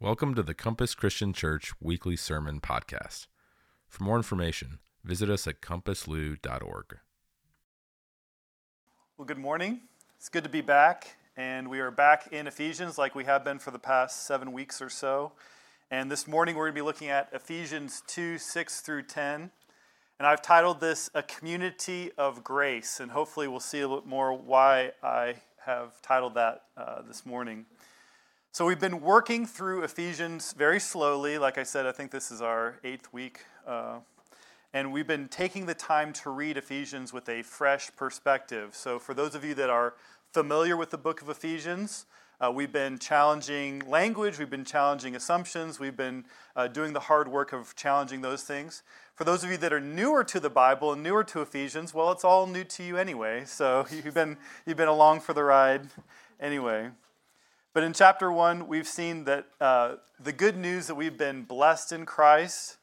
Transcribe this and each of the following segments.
Welcome to the Compass Christian Church Weekly Sermon Podcast. For more information, visit us at compasslou.org. Well, good morning. It's good to be back, and we are back in Ephesians like we have been for the past seven weeks or so. And this morning we're going to be looking at Ephesians 2 6 through 10. And I've titled this A Community of Grace, and hopefully we'll see a little more why I have titled that uh, this morning. So we've been working through Ephesians very slowly. Like I said, I think this is our eighth week. Uh, and we've been taking the time to read Ephesians with a fresh perspective. So, for those of you that are familiar with the book of Ephesians, uh, we've been challenging language, we've been challenging assumptions, we've been uh, doing the hard work of challenging those things. For those of you that are newer to the Bible and newer to Ephesians, well, it's all new to you anyway. So, you've been, you've been along for the ride anyway. But in chapter one, we've seen that uh, the good news that we've been blessed in Christ,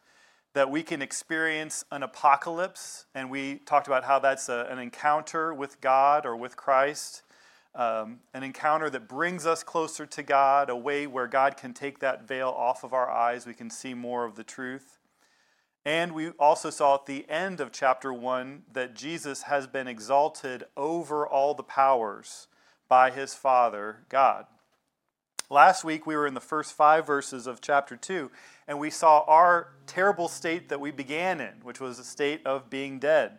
that we can experience an apocalypse, and we talked about how that's a, an encounter with God or with Christ, um, an encounter that brings us closer to God, a way where God can take that veil off of our eyes, we can see more of the truth. And we also saw at the end of chapter 1 that Jesus has been exalted over all the powers by his Father, God. Last week, we were in the first five verses of chapter 2, and we saw our terrible state that we began in, which was a state of being dead.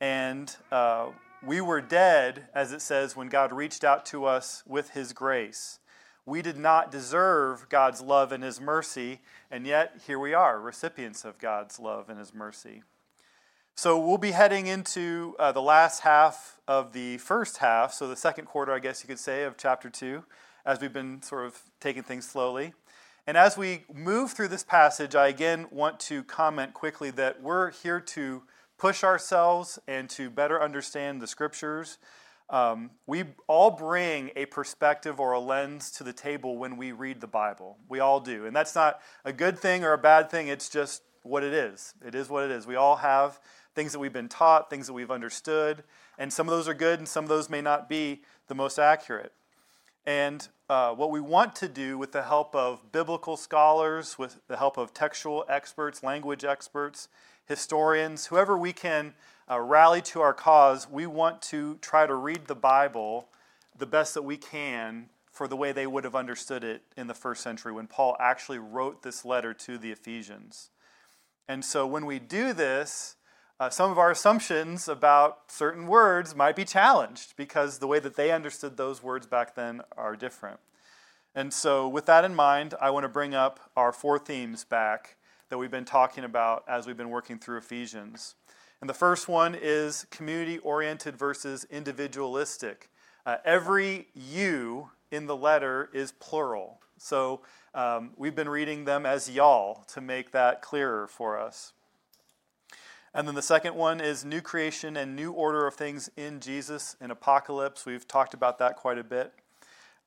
And uh, we were dead, as it says, when God reached out to us with his grace. We did not deserve God's love and his mercy, and yet here we are, recipients of God's love and his mercy. So we'll be heading into uh, the last half of the first half, so the second quarter, I guess you could say, of chapter 2 as we've been sort of taking things slowly. And as we move through this passage, I again want to comment quickly that we're here to push ourselves and to better understand the scriptures. Um, we all bring a perspective or a lens to the table when we read the Bible. We all do. And that's not a good thing or a bad thing, it's just what it is. It is what it is. We all have things that we've been taught, things that we've understood, and some of those are good and some of those may not be the most accurate. And uh, what we want to do with the help of biblical scholars, with the help of textual experts, language experts, historians, whoever we can uh, rally to our cause, we want to try to read the Bible the best that we can for the way they would have understood it in the first century when Paul actually wrote this letter to the Ephesians. And so when we do this, uh, some of our assumptions about certain words might be challenged because the way that they understood those words back then are different. And so, with that in mind, I want to bring up our four themes back that we've been talking about as we've been working through Ephesians. And the first one is community oriented versus individualistic. Uh, every you in the letter is plural. So, um, we've been reading them as y'all to make that clearer for us. And then the second one is new creation and new order of things in Jesus in Apocalypse. We've talked about that quite a bit.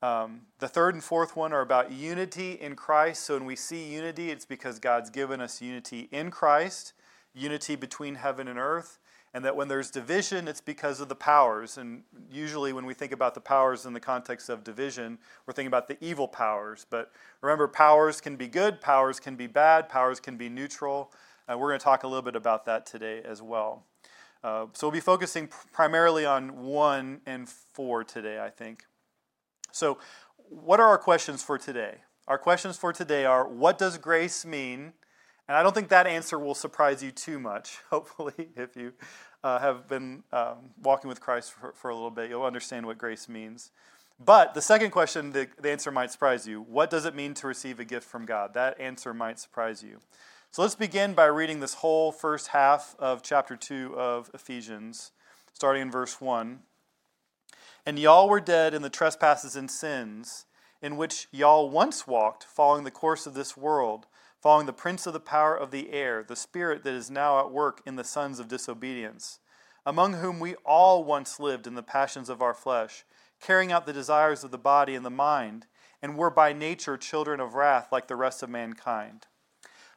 Um, the third and fourth one are about unity in Christ. So when we see unity, it's because God's given us unity in Christ, unity between heaven and earth. And that when there's division, it's because of the powers. And usually, when we think about the powers in the context of division, we're thinking about the evil powers. But remember, powers can be good, powers can be bad, powers can be neutral. Uh, we're going to talk a little bit about that today as well. Uh, so we'll be focusing primarily on one and four today, I think. So, what are our questions for today? Our questions for today are what does grace mean? And I don't think that answer will surprise you too much. Hopefully, if you uh, have been um, walking with Christ for, for a little bit, you'll understand what grace means. But the second question, the, the answer might surprise you. What does it mean to receive a gift from God? That answer might surprise you. So let's begin by reading this whole first half of chapter 2 of Ephesians, starting in verse 1. And y'all were dead in the trespasses and sins, in which y'all once walked, following the course of this world, following the prince of the power of the air, the spirit that is now at work in the sons of disobedience, among whom we all once lived in the passions of our flesh, carrying out the desires of the body and the mind, and were by nature children of wrath like the rest of mankind.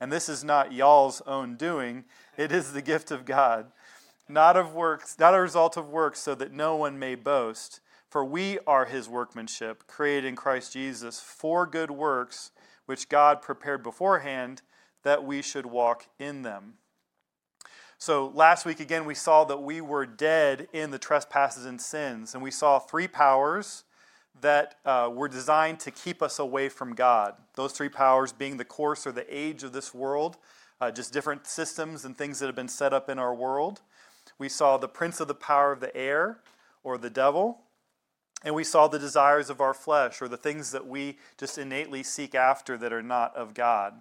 and this is not y'all's own doing, it is the gift of God, not of works, not a result of works, so that no one may boast. For we are his workmanship, created in Christ Jesus for good works, which God prepared beforehand that we should walk in them. So last week, again, we saw that we were dead in the trespasses and sins, and we saw three powers that uh, were designed to keep us away from God. Those three powers being the course or the age of this world, uh, just different systems and things that have been set up in our world. We saw the prince of the power of the air, or the devil. And we saw the desires of our flesh, or the things that we just innately seek after that are not of God.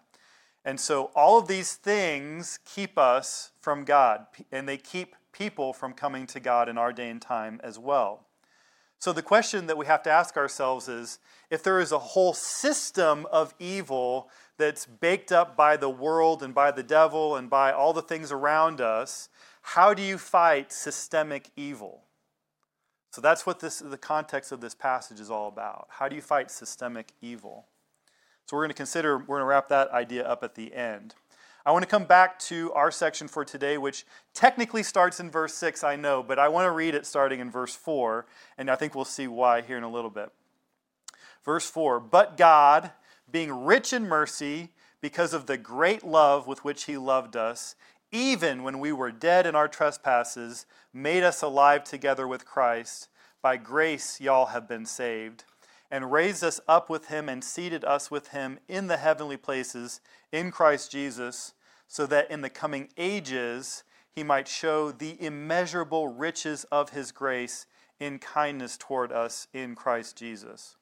And so all of these things keep us from God, and they keep people from coming to God in our day and time as well. So the question that we have to ask ourselves is if there is a whole system of evil that's baked up by the world and by the devil and by all the things around us, how do you fight systemic evil? So that's what this, the context of this passage is all about. How do you fight systemic evil? So we're going to consider, we're going to wrap that idea up at the end. I want to come back to our section for today, which technically starts in verse 6, I know, but I want to read it starting in verse 4, and I think we'll see why here in a little bit. Verse 4 But God, being rich in mercy, because of the great love with which He loved us, even when we were dead in our trespasses, made us alive together with Christ. By grace, y'all have been saved and raised us up with him and seated us with him in the heavenly places in Christ Jesus, so that in the coming ages he might show the immeasurable riches of his grace in kindness toward us in Christ Jesus.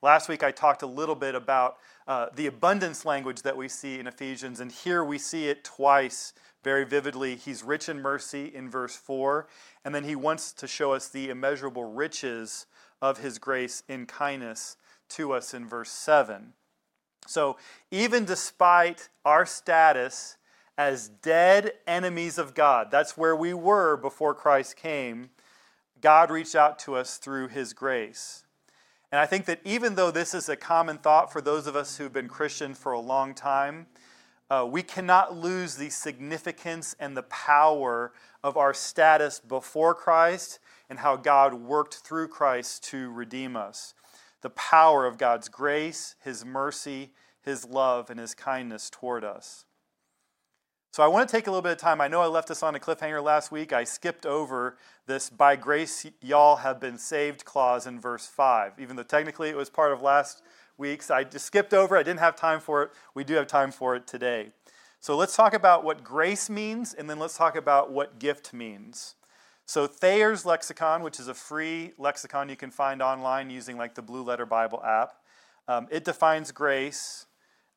Last week I talked a little bit about uh, the abundance language that we see in Ephesians, and here we see it twice very vividly. He's rich in mercy in verse 4, and then he wants to show us the immeasurable riches of his grace in kindness to us in verse 7. So, even despite our status as dead enemies of God, that's where we were before Christ came, God reached out to us through his grace. And I think that even though this is a common thought for those of us who've been Christian for a long time, uh, we cannot lose the significance and the power of our status before Christ and how God worked through Christ to redeem us. The power of God's grace, His mercy, His love, and His kindness toward us. So I want to take a little bit of time. I know I left us on a cliffhanger last week. I skipped over this by grace y'all have been saved clause in verse 5. Even though technically it was part of last week's, I just skipped over. I didn't have time for it. We do have time for it today. So let's talk about what grace means and then let's talk about what gift means. So Thayer's lexicon, which is a free lexicon you can find online using like the Blue Letter Bible app, um, it defines grace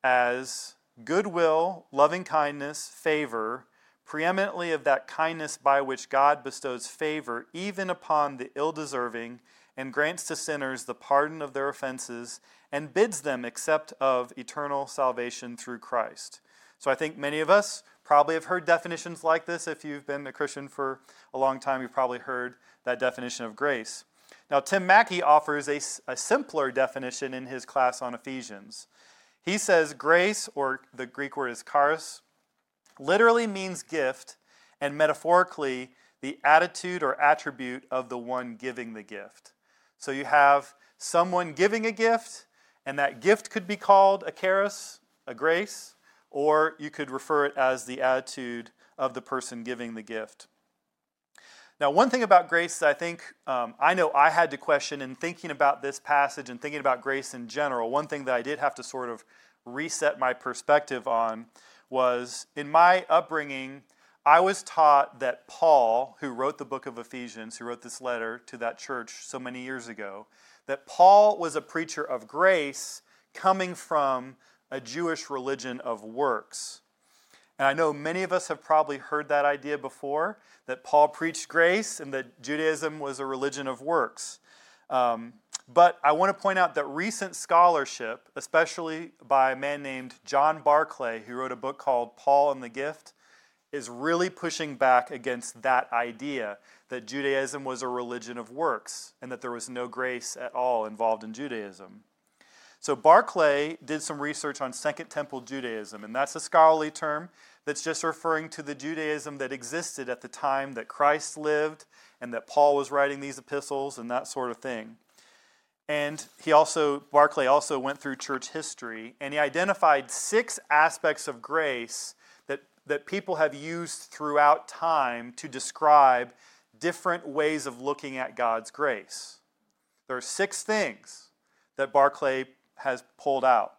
as goodwill, loving kindness, favor, preeminently of that kindness by which God bestows favor even upon the ill deserving, and grants to sinners the pardon of their offenses, and bids them accept of eternal salvation through Christ. So I think many of us probably have heard definitions like this. If you've been a Christian for a long time, you've probably heard that definition of grace. Now, Tim Mackie offers a, a simpler definition in his class on Ephesians. He says grace, or the Greek word is charis, literally means gift, and metaphorically, the attitude or attribute of the one giving the gift. So you have someone giving a gift, and that gift could be called a charis, a grace, or you could refer it as the attitude of the person giving the gift. Now, one thing about grace that I think um, I know I had to question in thinking about this passage and thinking about grace in general, one thing that I did have to sort of reset my perspective on was in my upbringing, I was taught that Paul, who wrote the book of Ephesians, who wrote this letter to that church so many years ago, that Paul was a preacher of grace coming from a Jewish religion of works. And I know many of us have probably heard that idea before that Paul preached grace and that Judaism was a religion of works. Um, But I want to point out that recent scholarship, especially by a man named John Barclay, who wrote a book called Paul and the Gift, is really pushing back against that idea that Judaism was a religion of works and that there was no grace at all involved in Judaism. So Barclay did some research on Second Temple Judaism, and that's a scholarly term that's just referring to the Judaism that existed at the time that Christ lived and that Paul was writing these epistles and that sort of thing. And he also, Barclay also went through church history and he identified six aspects of grace that, that people have used throughout time to describe different ways of looking at God's grace. There are six things that Barclay has pulled out.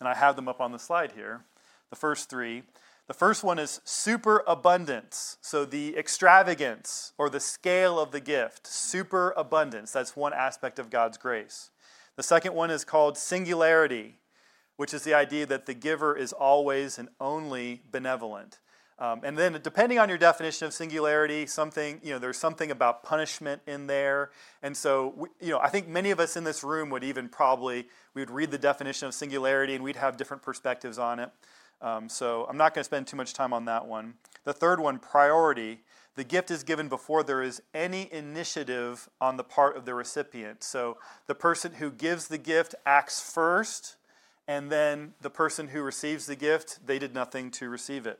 And I have them up on the slide here. The first three the first one is superabundance. So the extravagance or the scale of the gift, superabundance. That's one aspect of God's grace. The second one is called singularity, which is the idea that the giver is always and only benevolent. Um, and then, depending on your definition of singularity, something you know, there's something about punishment in there. And so, we, you know, I think many of us in this room would even probably we would read the definition of singularity and we'd have different perspectives on it. Um, so I'm not going to spend too much time on that one. The third one, priority. The gift is given before there is any initiative on the part of the recipient. So the person who gives the gift acts first, and then the person who receives the gift, they did nothing to receive it.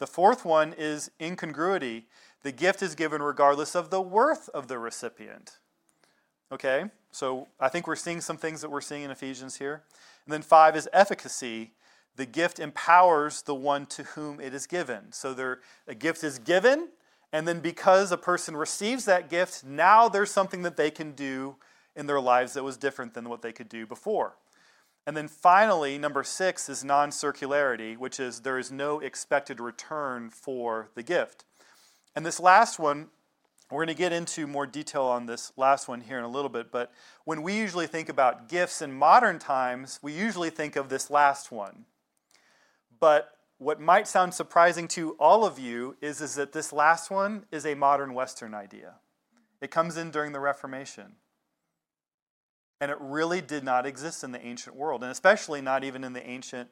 The fourth one is incongruity. The gift is given regardless of the worth of the recipient. Okay, so I think we're seeing some things that we're seeing in Ephesians here. And then five is efficacy the gift empowers the one to whom it is given. So there, a gift is given, and then because a person receives that gift, now there's something that they can do in their lives that was different than what they could do before. And then finally, number six is non circularity, which is there is no expected return for the gift. And this last one, we're going to get into more detail on this last one here in a little bit, but when we usually think about gifts in modern times, we usually think of this last one. But what might sound surprising to all of you is, is that this last one is a modern Western idea. It comes in during the Reformation. And it really did not exist in the ancient world, and especially not even in the ancient,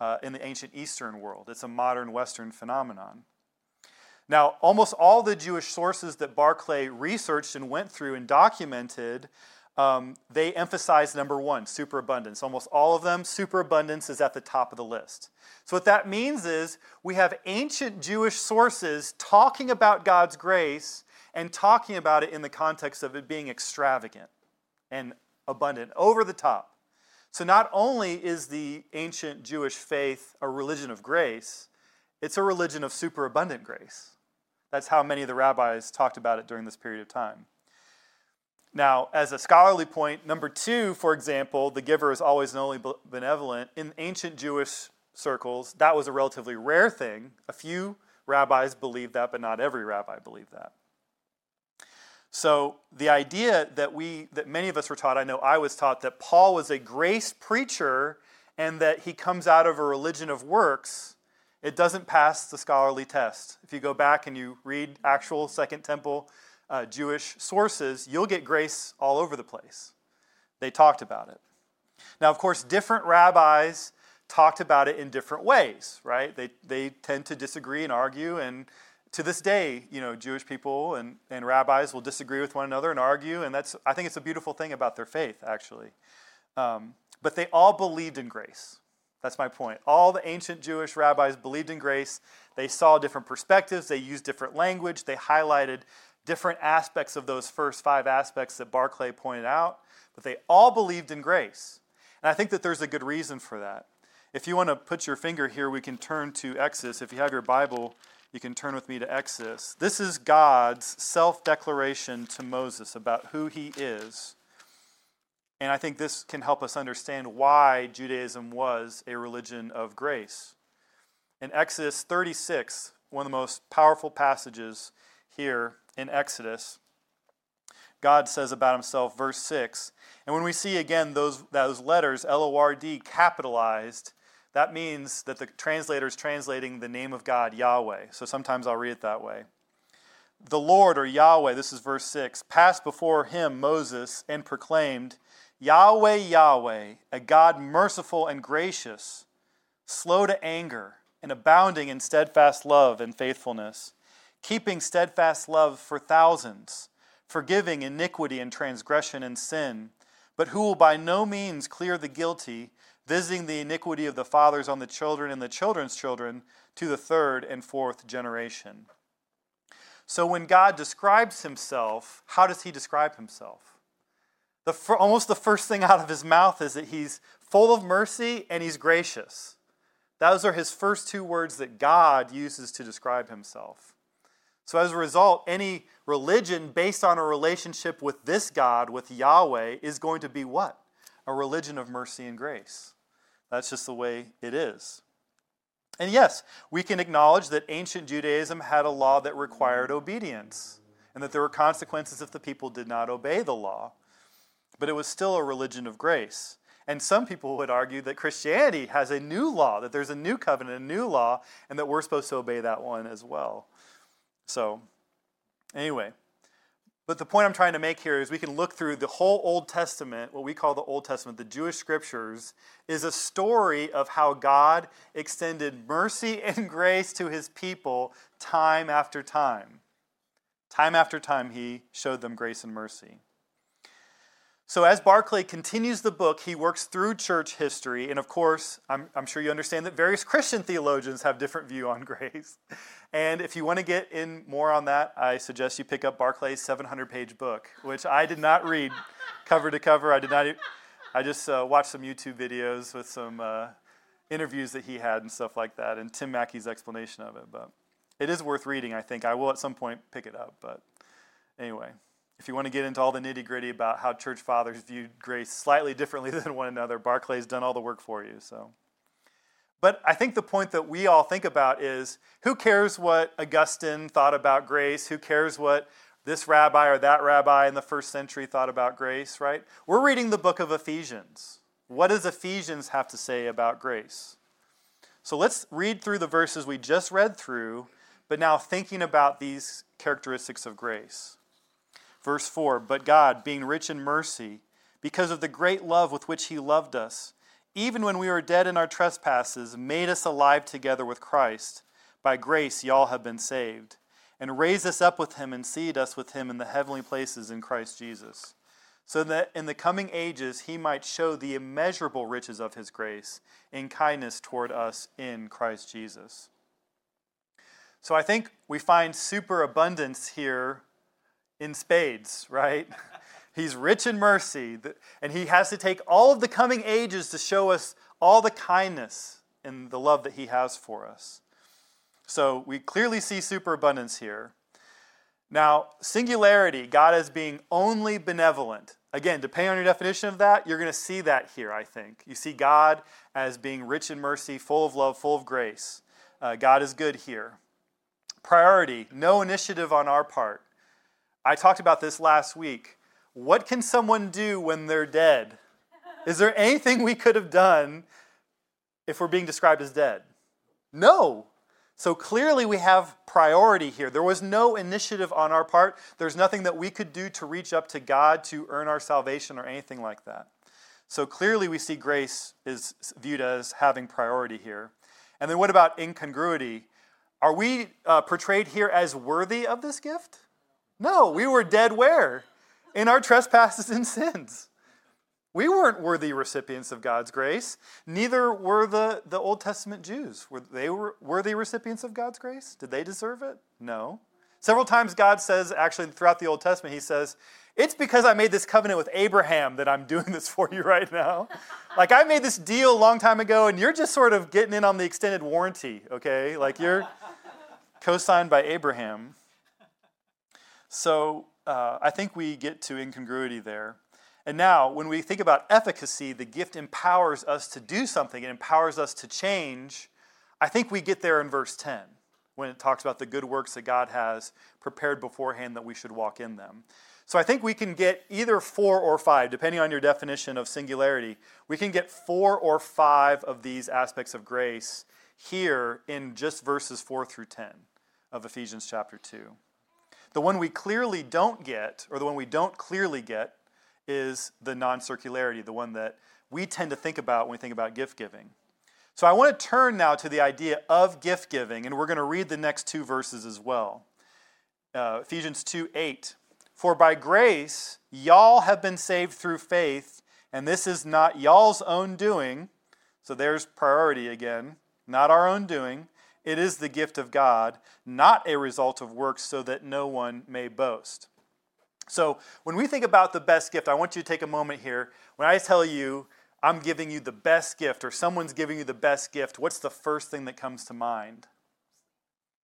uh, in the ancient Eastern world. It's a modern Western phenomenon. Now, almost all the Jewish sources that Barclay researched and went through and documented um, they emphasize number one, superabundance. Almost all of them, superabundance is at the top of the list. So, what that means is we have ancient Jewish sources talking about God's grace and talking about it in the context of it being extravagant and abundant, over the top. So, not only is the ancient Jewish faith a religion of grace, it's a religion of superabundant grace. That's how many of the rabbis talked about it during this period of time. Now, as a scholarly point, number two, for example, the giver is always and only benevolent. In ancient Jewish circles, that was a relatively rare thing. A few rabbis believed that, but not every rabbi believed that. So the idea that we that many of us were taught, I know I was taught that Paul was a grace preacher and that he comes out of a religion of works, it doesn't pass the scholarly test. If you go back and you read actual Second Temple uh, Jewish sources, you'll get grace all over the place. They talked about it. Now, of course, different rabbis talked about it in different ways, right? They, they tend to disagree and argue, and to this day, you know, Jewish people and, and rabbis will disagree with one another and argue, and that's, I think it's a beautiful thing about their faith, actually. Um, but they all believed in grace. That's my point. All the ancient Jewish rabbis believed in grace. They saw different perspectives, they used different language, they highlighted different aspects of those first five aspects that Barclay pointed out, but they all believed in grace. And I think that there's a good reason for that. If you want to put your finger here, we can turn to Exodus. If you have your Bible, you can turn with me to Exodus. This is God's self declaration to Moses about who he is. And I think this can help us understand why Judaism was a religion of grace. In Exodus 36, one of the most powerful passages here, in Exodus, God says about himself, verse 6. And when we see again those, those letters, L O R D, capitalized, that means that the translator is translating the name of God, Yahweh. So sometimes I'll read it that way. the Lord, or Yahweh, this is verse 6, passed before him, Moses, and proclaimed, Yahweh, Yahweh, a God merciful and gracious, slow to anger, and abounding in steadfast love and faithfulness, keeping steadfast love for thousands, forgiving iniquity and transgression and sin, but who will by no means clear the guilty, visiting the iniquity of the fathers on the children and the children's children to the third and fourth generation. So when God describes himself, how does he describe himself? The, almost the first thing out of his mouth is that he's full of mercy and he's gracious. Those are his first two words that God uses to describe himself. So, as a result, any religion based on a relationship with this God, with Yahweh, is going to be what? A religion of mercy and grace. That's just the way it is. And yes, we can acknowledge that ancient Judaism had a law that required obedience and that there were consequences if the people did not obey the law. But it was still a religion of grace. And some people would argue that Christianity has a new law, that there's a new covenant, a new law, and that we're supposed to obey that one as well. So, anyway, but the point I'm trying to make here is we can look through the whole Old Testament, what we call the Old Testament, the Jewish scriptures, is a story of how God extended mercy and grace to his people time after time. Time after time, he showed them grace and mercy. So, as Barclay continues the book, he works through church history. And of course, I'm, I'm, sure you understand that various Christian theologians have different view on grace. And if you want to get in more on that, I suggest you pick up Barclay's 700 page book, which I did not read cover to cover. I did not, I just uh, watched some YouTube videos with some uh, interviews that he had and stuff like that, and Tim Mackie's explanation of it. But it is worth reading, I think. I will at some point pick it up. But anyway if you want to get into all the nitty gritty about how church fathers viewed grace slightly differently than one another, Barclay's done all the work for you. So, but I think the point that we all think about is who cares what Augustine thought about grace? Who cares what this rabbi or that rabbi in the first century thought about grace, right? We're reading the book of Ephesians. What does Ephesians have to say about grace? So let's read through the verses we just read through, but now thinking about these characteristics of grace. Verse 4 But God, being rich in mercy, because of the great love with which He loved us, even when we were dead in our trespasses, made us alive together with Christ. By grace, y'all have been saved, and raised us up with Him and seated us with Him in the heavenly places in Christ Jesus, so that in the coming ages He might show the immeasurable riches of His grace in kindness toward us in Christ Jesus. So I think we find superabundance here in spades, right? He's rich in mercy, and he has to take all of the coming ages to show us all the kindness and the love that he has for us. So we clearly see superabundance here. Now, singularity, God as being only benevolent. Again, depending on your definition of that, you're going to see that here, I think. You see God as being rich in mercy, full of love, full of grace. Uh, God is good here. Priority, no initiative on our part. I talked about this last week. What can someone do when they're dead? Is there anything we could have done if we're being described as dead? No. So clearly we have priority here. There was no initiative on our part. There's nothing that we could do to reach up to God to earn our salvation or anything like that. So clearly we see grace is viewed as having priority here. And then what about incongruity? Are we uh, portrayed here as worthy of this gift? No, we were dead where? In our trespasses and sins. We weren't worthy recipients of God's grace. Neither were the, the Old Testament Jews. Were they were worthy recipients of God's grace? Did they deserve it? No. Several times God says, actually throughout the Old Testament, He says, It's because I made this covenant with Abraham that I'm doing this for you right now. like I made this deal a long time ago, and you're just sort of getting in on the extended warranty, okay? Like you're co signed by Abraham. So uh, I think we get to incongruity there. And now, when we think about efficacy, the gift empowers us to do something, it empowers us to change. I think we get there in verse 10 when it talks about the good works that God has prepared beforehand that we should walk in them. So I think we can get either four or five, depending on your definition of singularity. We can get four or five of these aspects of grace here in just verses 4 through 10 of Ephesians chapter 2. The one we clearly don't get, or the one we don't clearly get, is the non circularity, the one that we tend to think about when we think about gift giving. So I want to turn now to the idea of gift giving, and we're going to read the next two verses as well. Uh, Ephesians 2 8. For by grace, y'all have been saved through faith, and this is not y'all's own doing. So there's priority again, not our own doing. It is the gift of God, not a result of works, so that no one may boast. So, when we think about the best gift, I want you to take a moment here. When I tell you I'm giving you the best gift, or someone's giving you the best gift, what's the first thing that comes to mind?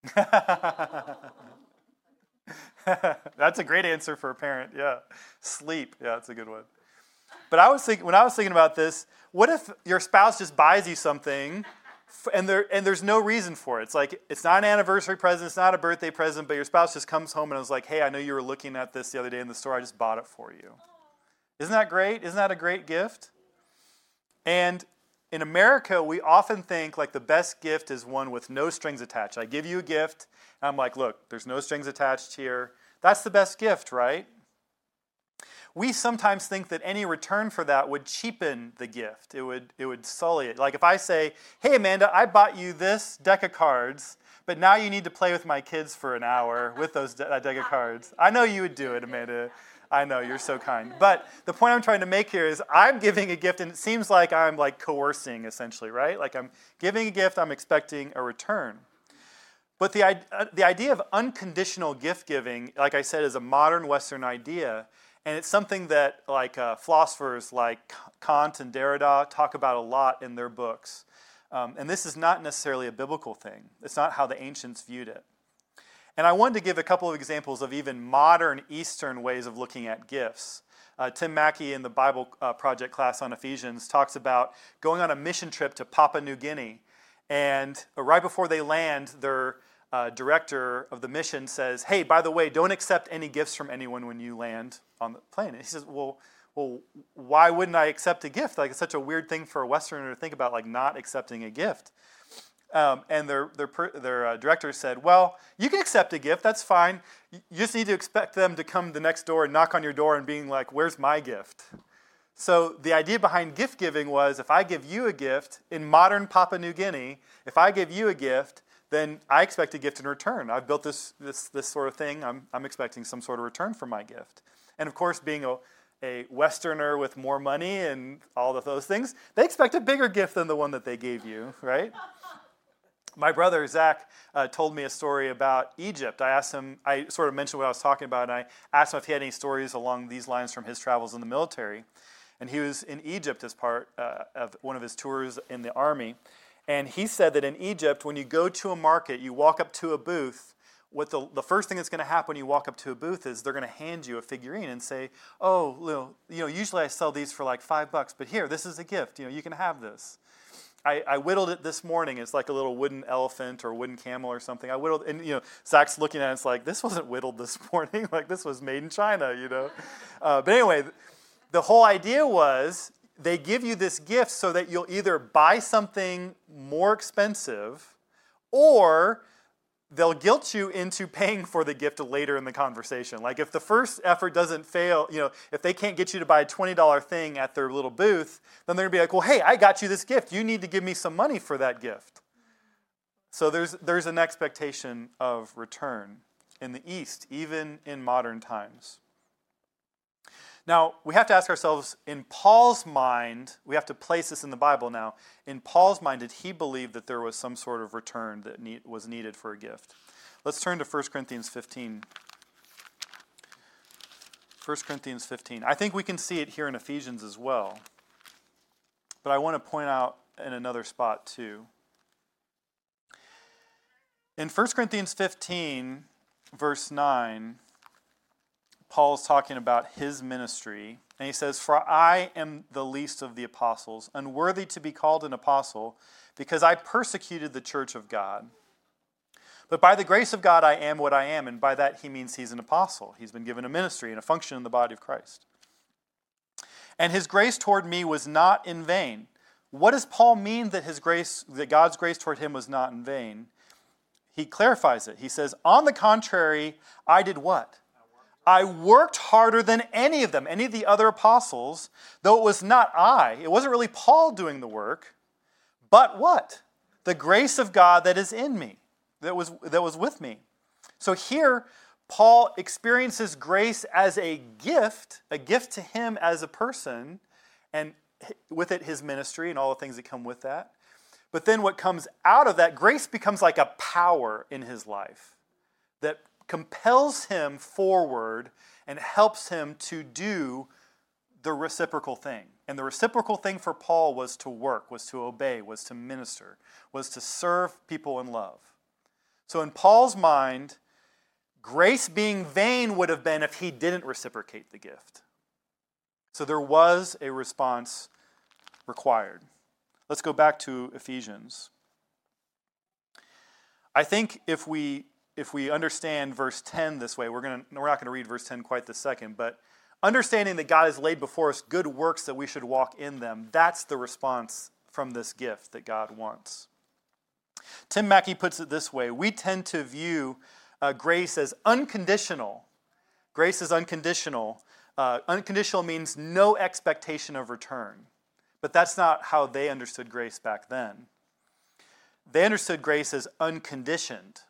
that's a great answer for a parent. Yeah. Sleep. Yeah, that's a good one. But I was thinking, when I was thinking about this, what if your spouse just buys you something and there and there's no reason for it. It's like it's not an anniversary present, it's not a birthday present, but your spouse just comes home and is like, "Hey, I know you were looking at this the other day in the store. I just bought it for you." Isn't that great? Isn't that a great gift? And in America, we often think like the best gift is one with no strings attached. I give you a gift, and I'm like, "Look, there's no strings attached here." That's the best gift, right? We sometimes think that any return for that would cheapen the gift. It would, it would sully it. Like if I say, hey, Amanda, I bought you this deck of cards, but now you need to play with my kids for an hour with those de- deck of cards. I know you would do it, Amanda. I know, you're so kind. But the point I'm trying to make here is I'm giving a gift, and it seems like I'm like coercing, essentially, right? Like I'm giving a gift, I'm expecting a return. But the, uh, the idea of unconditional gift giving, like I said, is a modern Western idea and it's something that like uh, philosophers like Kant and Derrida talk about a lot in their books. Um, and this is not necessarily a biblical thing. It's not how the ancients viewed it. And I wanted to give a couple of examples of even modern Eastern ways of looking at gifts. Uh, Tim Mackie in the Bible uh, Project class on Ephesians talks about going on a mission trip to Papua New Guinea. And uh, right before they land, they're uh, director of the mission says, "Hey, by the way, don't accept any gifts from anyone when you land on the plane." And he says, "Well, well, why wouldn't I accept a gift? Like it's such a weird thing for a Westerner to think about, like not accepting a gift." Um, and their their their uh, director said, "Well, you can accept a gift. That's fine. You just need to expect them to come the next door and knock on your door and being like, "Where's my gift?" So the idea behind gift giving was, if I give you a gift in modern Papua New Guinea, if I give you a gift, then I expect a gift in return. I've built this, this, this sort of thing. I'm, I'm expecting some sort of return for my gift. And of course, being a, a Westerner with more money and all of those things, they expect a bigger gift than the one that they gave you, right? My brother, Zach, uh, told me a story about Egypt. I asked him, I sort of mentioned what I was talking about, and I asked him if he had any stories along these lines from his travels in the military. And he was in Egypt as part uh, of one of his tours in the army. And he said that in Egypt, when you go to a market, you walk up to a booth, what the, the first thing that's going to happen when you walk up to a booth is they're going to hand you a figurine and say, oh, you know, usually I sell these for like five bucks, but here, this is a gift. You know, you can have this. I, I, whittled it this morning. It's like a little wooden elephant or wooden camel or something. I whittled, and you know, Zach's looking at it. It's like this wasn't whittled this morning. like this was made in China, you know. Uh, but anyway, the whole idea was they give you this gift so that you'll either buy something more expensive or they'll guilt you into paying for the gift later in the conversation. Like if the first effort doesn't fail, you know, if they can't get you to buy a $20 thing at their little booth, then they're going to be like, "Well, hey, I got you this gift. You need to give me some money for that gift." So there's there's an expectation of return in the East, even in modern times. Now, we have to ask ourselves in Paul's mind, we have to place this in the Bible now. In Paul's mind, did he believe that there was some sort of return that need, was needed for a gift? Let's turn to 1 Corinthians 15. 1 Corinthians 15. I think we can see it here in Ephesians as well. But I want to point out in another spot too. In 1 Corinthians 15, verse 9, Paul's talking about his ministry, and he says, For I am the least of the apostles, unworthy to be called an apostle, because I persecuted the church of God. But by the grace of God, I am what I am, and by that he means he's an apostle. He's been given a ministry and a function in the body of Christ. And his grace toward me was not in vain. What does Paul mean that his grace, that God's grace toward him was not in vain? he clarifies it. He says, On the contrary, I did what? I worked harder than any of them, any of the other apostles, though it was not I. It wasn't really Paul doing the work, but what? The grace of God that is in me, that was, that was with me. So here, Paul experiences grace as a gift, a gift to him as a person, and with it his ministry and all the things that come with that. But then what comes out of that, grace becomes like a power in his life that compels him forward and helps him to do the reciprocal thing. And the reciprocal thing for Paul was to work, was to obey, was to minister, was to serve people in love. So in Paul's mind, grace being vain would have been if he didn't reciprocate the gift. So there was a response required. Let's go back to Ephesians. I think if we if we understand verse 10 this way, we're, gonna, we're not going to read verse 10 quite this second, but understanding that God has laid before us good works that we should walk in them, that's the response from this gift that God wants. Tim Mackie puts it this way We tend to view uh, grace as unconditional. Grace is unconditional. Uh, unconditional means no expectation of return. But that's not how they understood grace back then. They understood grace as unconditioned.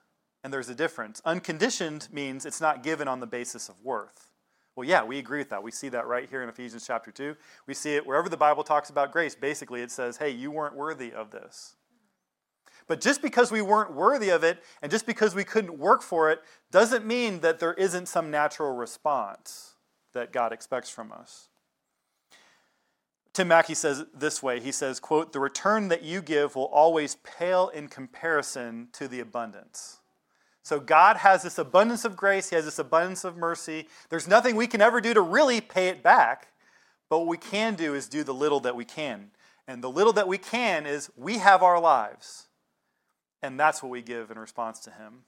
And there's a difference. Unconditioned means it's not given on the basis of worth. Well, yeah, we agree with that. We see that right here in Ephesians chapter 2. We see it wherever the Bible talks about grace. Basically, it says, hey, you weren't worthy of this. But just because we weren't worthy of it and just because we couldn't work for it doesn't mean that there isn't some natural response that God expects from us. Tim Mackie says this way he says quote the return that you give will always pale in comparison to the abundance so God has this abundance of grace, He has this abundance of mercy. There's nothing we can ever do to really pay it back, but what we can do is do the little that we can. And the little that we can is we have our lives. And that's what we give in response to Him.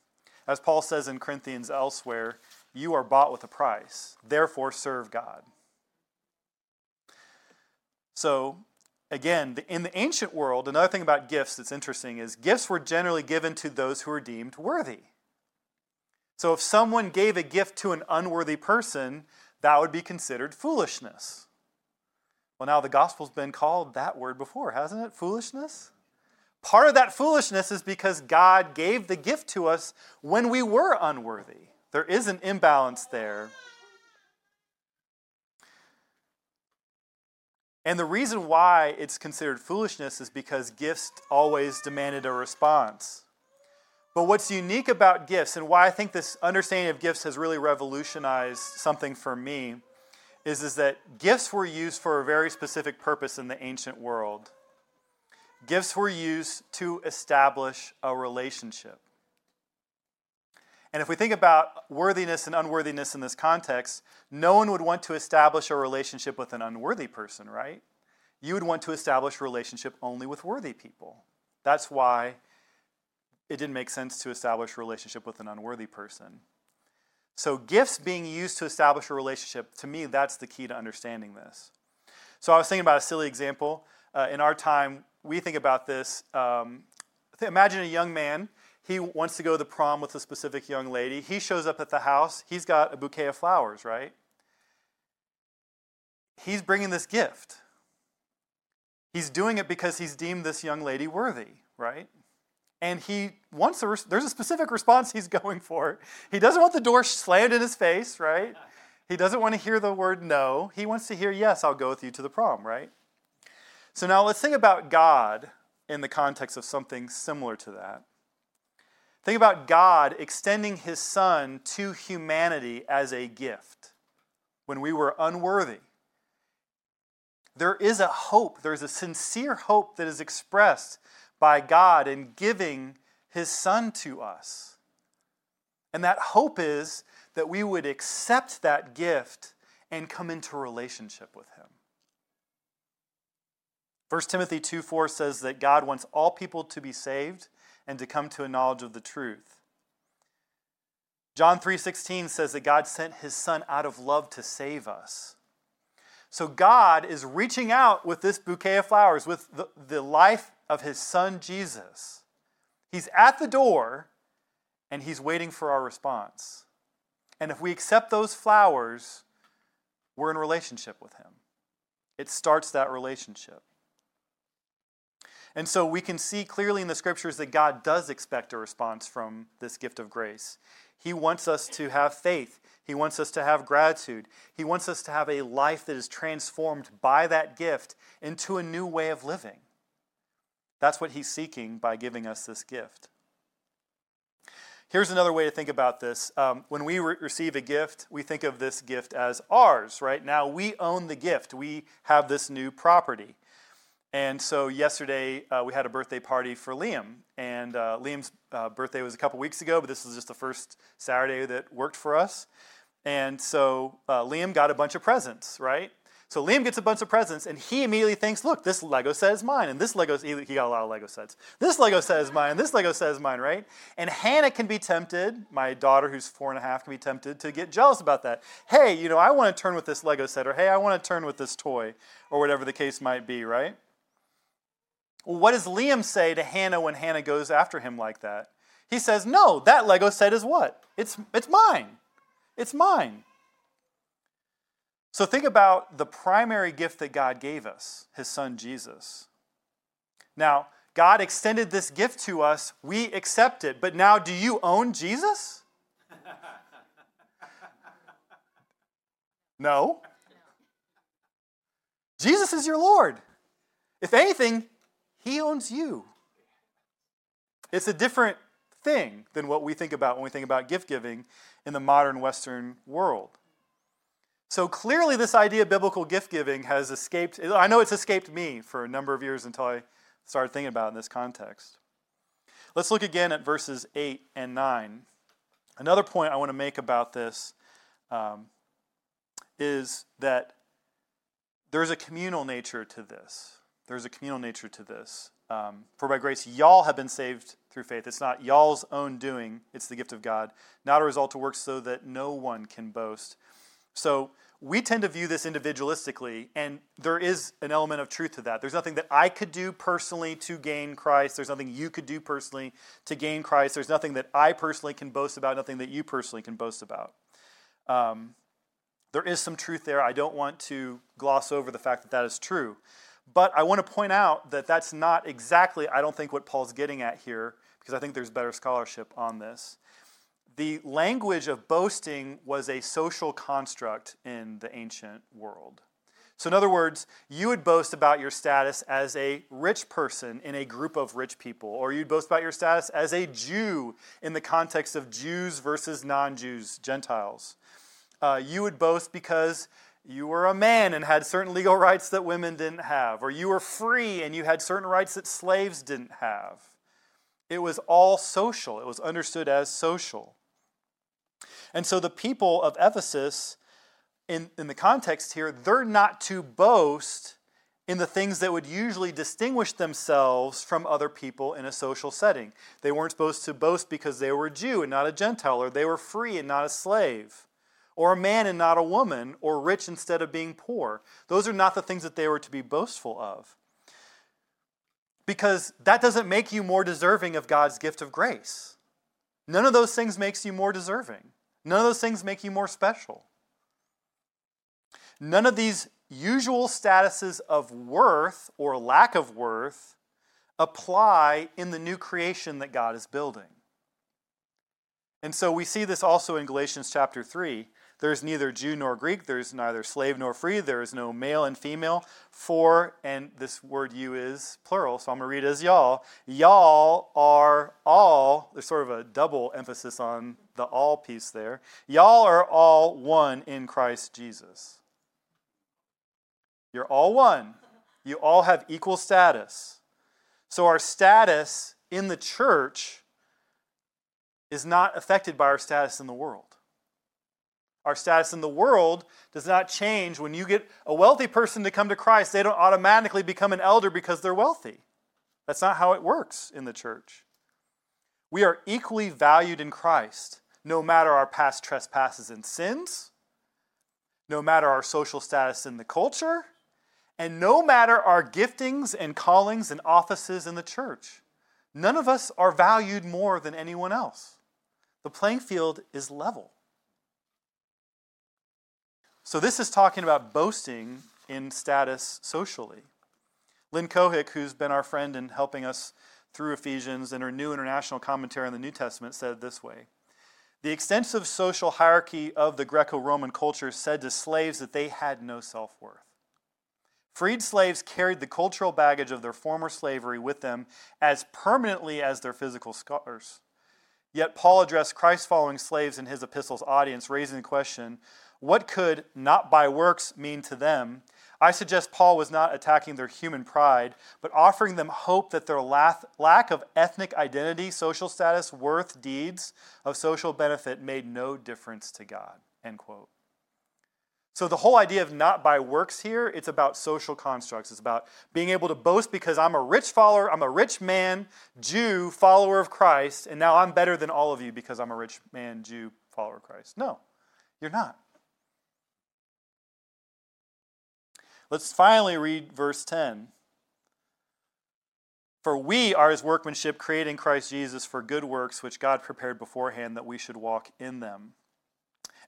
As Paul says in Corinthians elsewhere, you are bought with a price, therefore serve God. So, again, in the ancient world, another thing about gifts that's interesting is gifts were generally given to those who were deemed worthy. So if someone gave a gift to an unworthy person, that would be considered foolishness. Well, now the gospel's been called that word before, hasn't it? Foolishness? Part of that foolishness is because God gave the gift to us when we were unworthy. There is an imbalance there. And the reason why it's considered foolishness is because gifts always demanded a response. But what's unique about gifts, and why I think this understanding of gifts has really revolutionized something for me, is, is that gifts were used for a very specific purpose in the ancient world. Gifts were used to establish a relationship. And if we think about worthiness and unworthiness in this context, no one would want to establish a relationship with an unworthy person, right? You would want to establish a relationship only with worthy people. That's why it didn't make sense to establish a relationship with an unworthy person. So, gifts being used to establish a relationship, to me, that's the key to understanding this. So, I was thinking about a silly example. Uh, in our time, we think about this. Um, imagine a young man. He wants to go to the prom with a specific young lady. He shows up at the house. He's got a bouquet of flowers, right? He's bringing this gift. He's doing it because he's deemed this young lady worthy, right? And he wants a, there's a specific response he's going for. He doesn't want the door slammed in his face, right? He doesn't want to hear the word no. He wants to hear, yes, I'll go with you to the prom, right? So now let's think about God in the context of something similar to that. Think about God extending his son to humanity as a gift when we were unworthy. There is a hope, there's a sincere hope that is expressed by God in giving his son to us. And that hope is that we would accept that gift and come into relationship with him. 1 Timothy 2 4 says that God wants all people to be saved and to come to a knowledge of the truth. John 3:16 says that God sent his son out of love to save us. So God is reaching out with this bouquet of flowers, with the, the life of his son Jesus. He's at the door and He's waiting for our response. And if we accept those flowers, we're in relationship with Him. It starts that relationship. And so we can see clearly in the scriptures that God does expect a response from this gift of grace. He wants us to have faith. He wants us to have gratitude. He wants us to have a life that is transformed by that gift into a new way of living. That's what He's seeking by giving us this gift. Here's another way to think about this. Um, when we re- receive a gift, we think of this gift as ours, right? Now we own the gift, we have this new property. And so yesterday uh, we had a birthday party for Liam, and uh, Liam's uh, birthday was a couple weeks ago, but this was just the first Saturday that worked for us. And so uh, Liam got a bunch of presents, right? So Liam gets a bunch of presents, and he immediately thinks, "Look, this Lego set is mine, and this Lego he got a lot of Lego sets. This Lego set is mine, this Lego set is mine, right?" And Hannah can be tempted, my daughter who's four and a half can be tempted to get jealous about that. Hey, you know, I want to turn with this Lego set, or hey, I want to turn with this toy, or whatever the case might be, right? Well, what does Liam say to Hannah when Hannah goes after him like that? He says, No, that Lego set is what? It's, it's mine. It's mine. So think about the primary gift that God gave us, his son Jesus. Now, God extended this gift to us, we accept it, but now do you own Jesus? No. Jesus is your Lord. If anything, he owns you. It's a different thing than what we think about when we think about gift giving in the modern Western world. So clearly, this idea of biblical gift giving has escaped. I know it's escaped me for a number of years until I started thinking about it in this context. Let's look again at verses 8 and 9. Another point I want to make about this um, is that there's a communal nature to this. There's a communal nature to this. Um, For by grace, y'all have been saved through faith. It's not y'all's own doing, it's the gift of God, not a result of works, so that no one can boast. So we tend to view this individualistically, and there is an element of truth to that. There's nothing that I could do personally to gain Christ. There's nothing you could do personally to gain Christ. There's nothing that I personally can boast about, nothing that you personally can boast about. Um, there is some truth there. I don't want to gloss over the fact that that is true. But I want to point out that that's not exactly, I don't think, what Paul's getting at here, because I think there's better scholarship on this. The language of boasting was a social construct in the ancient world. So, in other words, you would boast about your status as a rich person in a group of rich people, or you'd boast about your status as a Jew in the context of Jews versus non Jews, Gentiles. Uh, you would boast because you were a man and had certain legal rights that women didn't have, or you were free and you had certain rights that slaves didn't have. It was all social, it was understood as social. And so the people of Ephesus, in, in the context here, they're not to boast in the things that would usually distinguish themselves from other people in a social setting. They weren't supposed to boast because they were a Jew and not a Gentile, or they were free and not a slave or a man and not a woman, or rich instead of being poor. Those are not the things that they were to be boastful of. Because that doesn't make you more deserving of God's gift of grace. None of those things makes you more deserving. None of those things make you more special. None of these usual statuses of worth or lack of worth apply in the new creation that God is building. And so we see this also in Galatians chapter 3. There's neither Jew nor Greek, there's neither slave nor free, there is no male and female. For, and this word you is plural, so I'm going to read it as y'all. Y'all are all, there's sort of a double emphasis on the all piece there. Y'all are all one in Christ Jesus. You're all one. You all have equal status. So our status in the church is not affected by our status in the world. Our status in the world does not change. When you get a wealthy person to come to Christ, they don't automatically become an elder because they're wealthy. That's not how it works in the church. We are equally valued in Christ, no matter our past trespasses and sins, no matter our social status in the culture, and no matter our giftings and callings and offices in the church. None of us are valued more than anyone else. The playing field is level. So, this is talking about boasting in status socially. Lynn Cohick, who's been our friend in helping us through Ephesians in her new international commentary on the New Testament, said this way The extensive social hierarchy of the Greco Roman culture said to slaves that they had no self worth. Freed slaves carried the cultural baggage of their former slavery with them as permanently as their physical scars. Yet Paul addressed Christ following slaves in his epistle's audience, raising the question what could not by works mean to them? I suggest Paul was not attacking their human pride, but offering them hope that their lack of ethnic identity, social status, worth, deeds of social benefit made no difference to God. End quote. So the whole idea of not by works here, it's about social constructs. It's about being able to boast because I'm a rich follower, I'm a rich man, Jew, follower of Christ, and now I'm better than all of you because I'm a rich man, Jew, follower of Christ. No, you're not. Let's finally read verse 10. For we are his workmanship, created in Christ Jesus for good works, which God prepared beforehand that we should walk in them.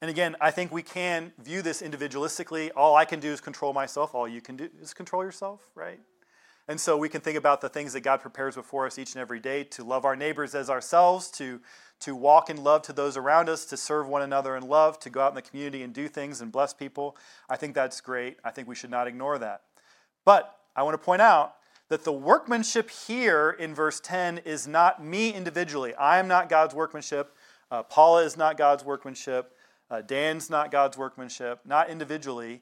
And again, I think we can view this individualistically. All I can do is control myself. All you can do is control yourself, right? And so we can think about the things that God prepares before us each and every day to love our neighbors as ourselves, to, to walk in love to those around us, to serve one another in love, to go out in the community and do things and bless people. I think that's great. I think we should not ignore that. But I want to point out that the workmanship here in verse 10 is not me individually. I am not God's workmanship. Uh, Paula is not God's workmanship. Uh, Dan's not God's workmanship, not individually.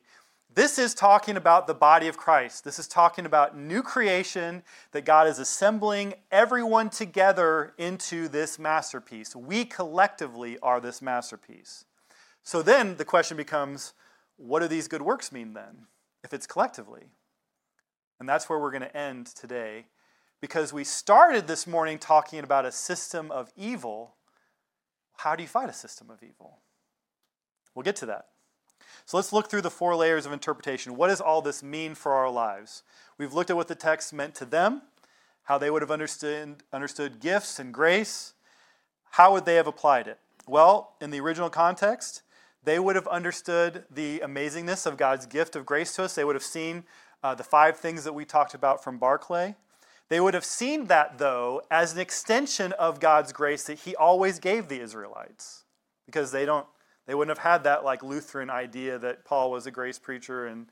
This is talking about the body of Christ. This is talking about new creation that God is assembling everyone together into this masterpiece. We collectively are this masterpiece. So then the question becomes what do these good works mean then, if it's collectively? And that's where we're going to end today because we started this morning talking about a system of evil. How do you fight a system of evil? We'll get to that. So let's look through the four layers of interpretation. What does all this mean for our lives? We've looked at what the text meant to them, how they would have understood, understood gifts and grace. How would they have applied it? Well, in the original context, they would have understood the amazingness of God's gift of grace to us. They would have seen uh, the five things that we talked about from Barclay. They would have seen that, though, as an extension of God's grace that He always gave the Israelites, because they don't they wouldn't have had that like Lutheran idea that Paul was a grace preacher and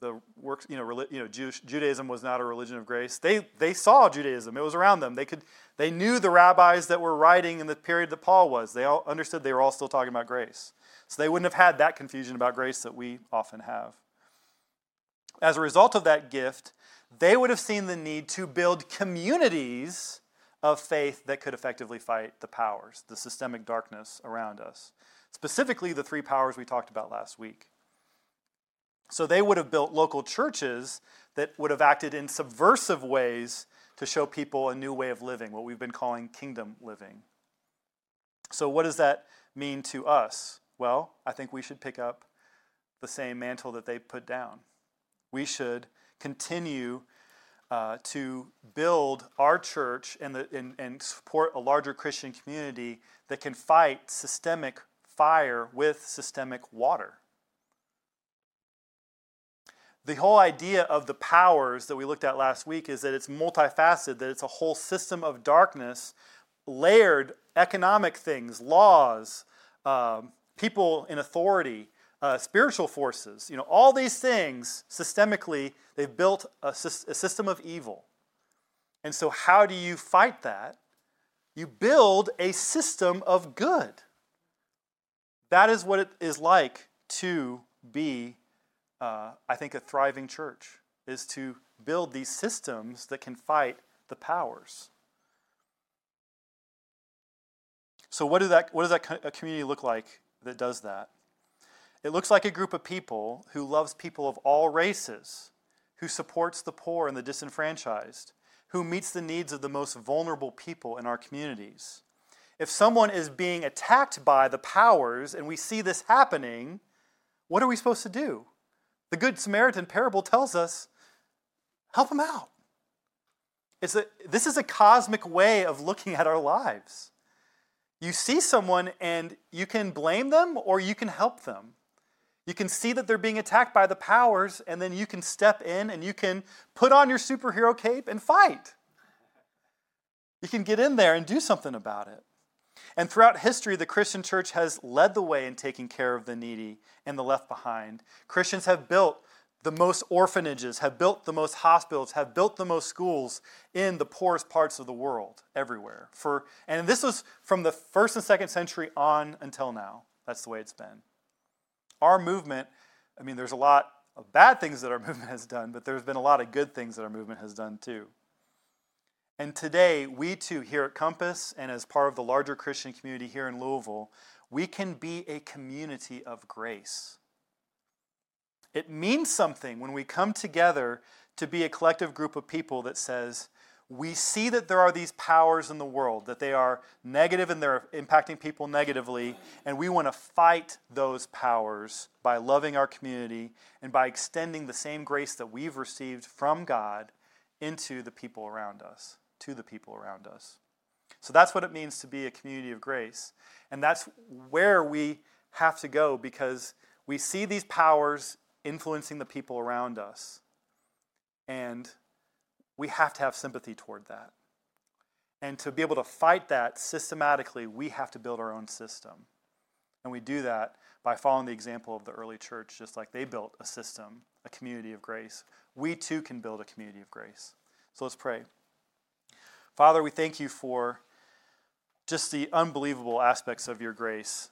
the works, you know, relig- you know, Jewish, Judaism was not a religion of grace. They they saw Judaism; it was around them. They could they knew the rabbis that were writing in the period that Paul was. They all understood they were all still talking about grace, so they wouldn't have had that confusion about grace that we often have. As a result of that gift, they would have seen the need to build communities of faith that could effectively fight the powers, the systemic darkness around us specifically the three powers we talked about last week. So they would have built local churches that would have acted in subversive ways to show people a new way of living, what we've been calling kingdom living. So, what does that mean to us? Well, I think we should pick up the same mantle that they put down. We should continue uh, to build our church and, the, and, and support a larger Christian community that can fight systemic fire with systemic water. The whole idea of the powers that we looked at last week is that it's multifaceted, that it's a whole system of darkness, layered economic things, laws, um, people in authority, uh, spiritual forces. You know, all these things systemically, they've built a, a system of evil. And so, how do you fight that? You build a system of good. That is what it is like to be, uh, I think, a thriving church, is to build these systems that can fight the powers. So, what, do that, what does that community look like that does that? It looks like a group of people who loves people of all races, who supports the poor and the disenfranchised, who meets the needs of the most vulnerable people in our communities if someone is being attacked by the powers and we see this happening, what are we supposed to do? The Good Samaritan parable tells us help them out. It's a, this is a cosmic way of looking at our lives. You see someone and you can blame them or you can help them. You can see that they're being attacked by the powers, and then you can step in and you can put on your superhero cape and fight. You can get in there and do something about it. And throughout history, the Christian church has led the way in taking care of the needy and the left behind. Christians have built the most orphanages, have built the most hospitals, have built the most schools in the poorest parts of the world, everywhere. For, and this was from the first and second century on until now. That's the way it's been. Our movement, I mean, there's a lot of bad things that our movement has done, but there's been a lot of good things that our movement has done too. And today, we too, here at Compass and as part of the larger Christian community here in Louisville, we can be a community of grace. It means something when we come together to be a collective group of people that says, we see that there are these powers in the world, that they are negative and they're impacting people negatively, and we want to fight those powers by loving our community and by extending the same grace that we've received from God into the people around us, to the people around us. So that's what it means to be a community of grace. And that's where we have to go because we see these powers influencing the people around us. And we have to have sympathy toward that. And to be able to fight that systematically, we have to build our own system. And we do that by following the example of the early church, just like they built a system, a community of grace. We too can build a community of grace. So let's pray. Father, we thank you for just the unbelievable aspects of your grace.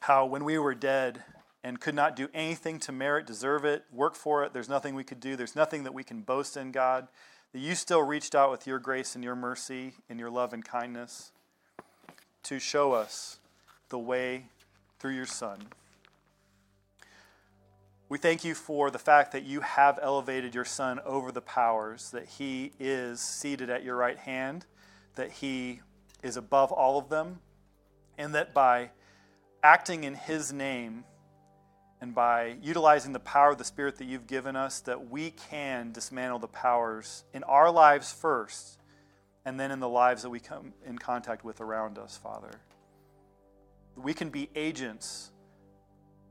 How when we were dead, and could not do anything to merit, deserve it, work for it. There's nothing we could do. There's nothing that we can boast in, God. That you still reached out with your grace and your mercy and your love and kindness to show us the way through your Son. We thank you for the fact that you have elevated your Son over the powers, that he is seated at your right hand, that he is above all of them, and that by acting in his name, and by utilizing the power of the Spirit that you've given us, that we can dismantle the powers in our lives first, and then in the lives that we come in contact with around us, Father. We can be agents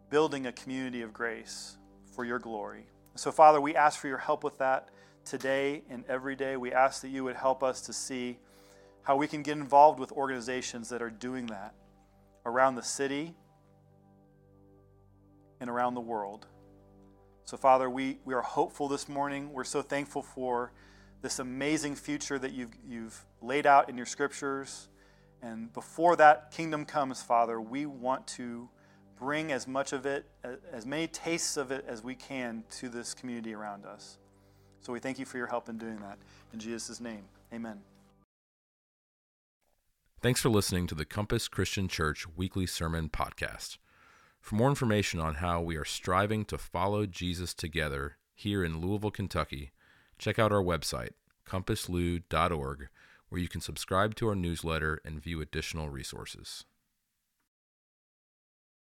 building a community of grace for your glory. So, Father, we ask for your help with that today and every day. We ask that you would help us to see how we can get involved with organizations that are doing that around the city and around the world. So, Father, we, we are hopeful this morning. We're so thankful for this amazing future that you've, you've laid out in your scriptures. And before that kingdom comes, Father, we want to bring as much of it, as many tastes of it as we can to this community around us. So we thank you for your help in doing that. In Jesus' name, amen. Thanks for listening to the Compass Christian Church Weekly Sermon Podcast. For more information on how we are striving to follow Jesus together here in Louisville, Kentucky, check out our website, compasslou.org, where you can subscribe to our newsletter and view additional resources.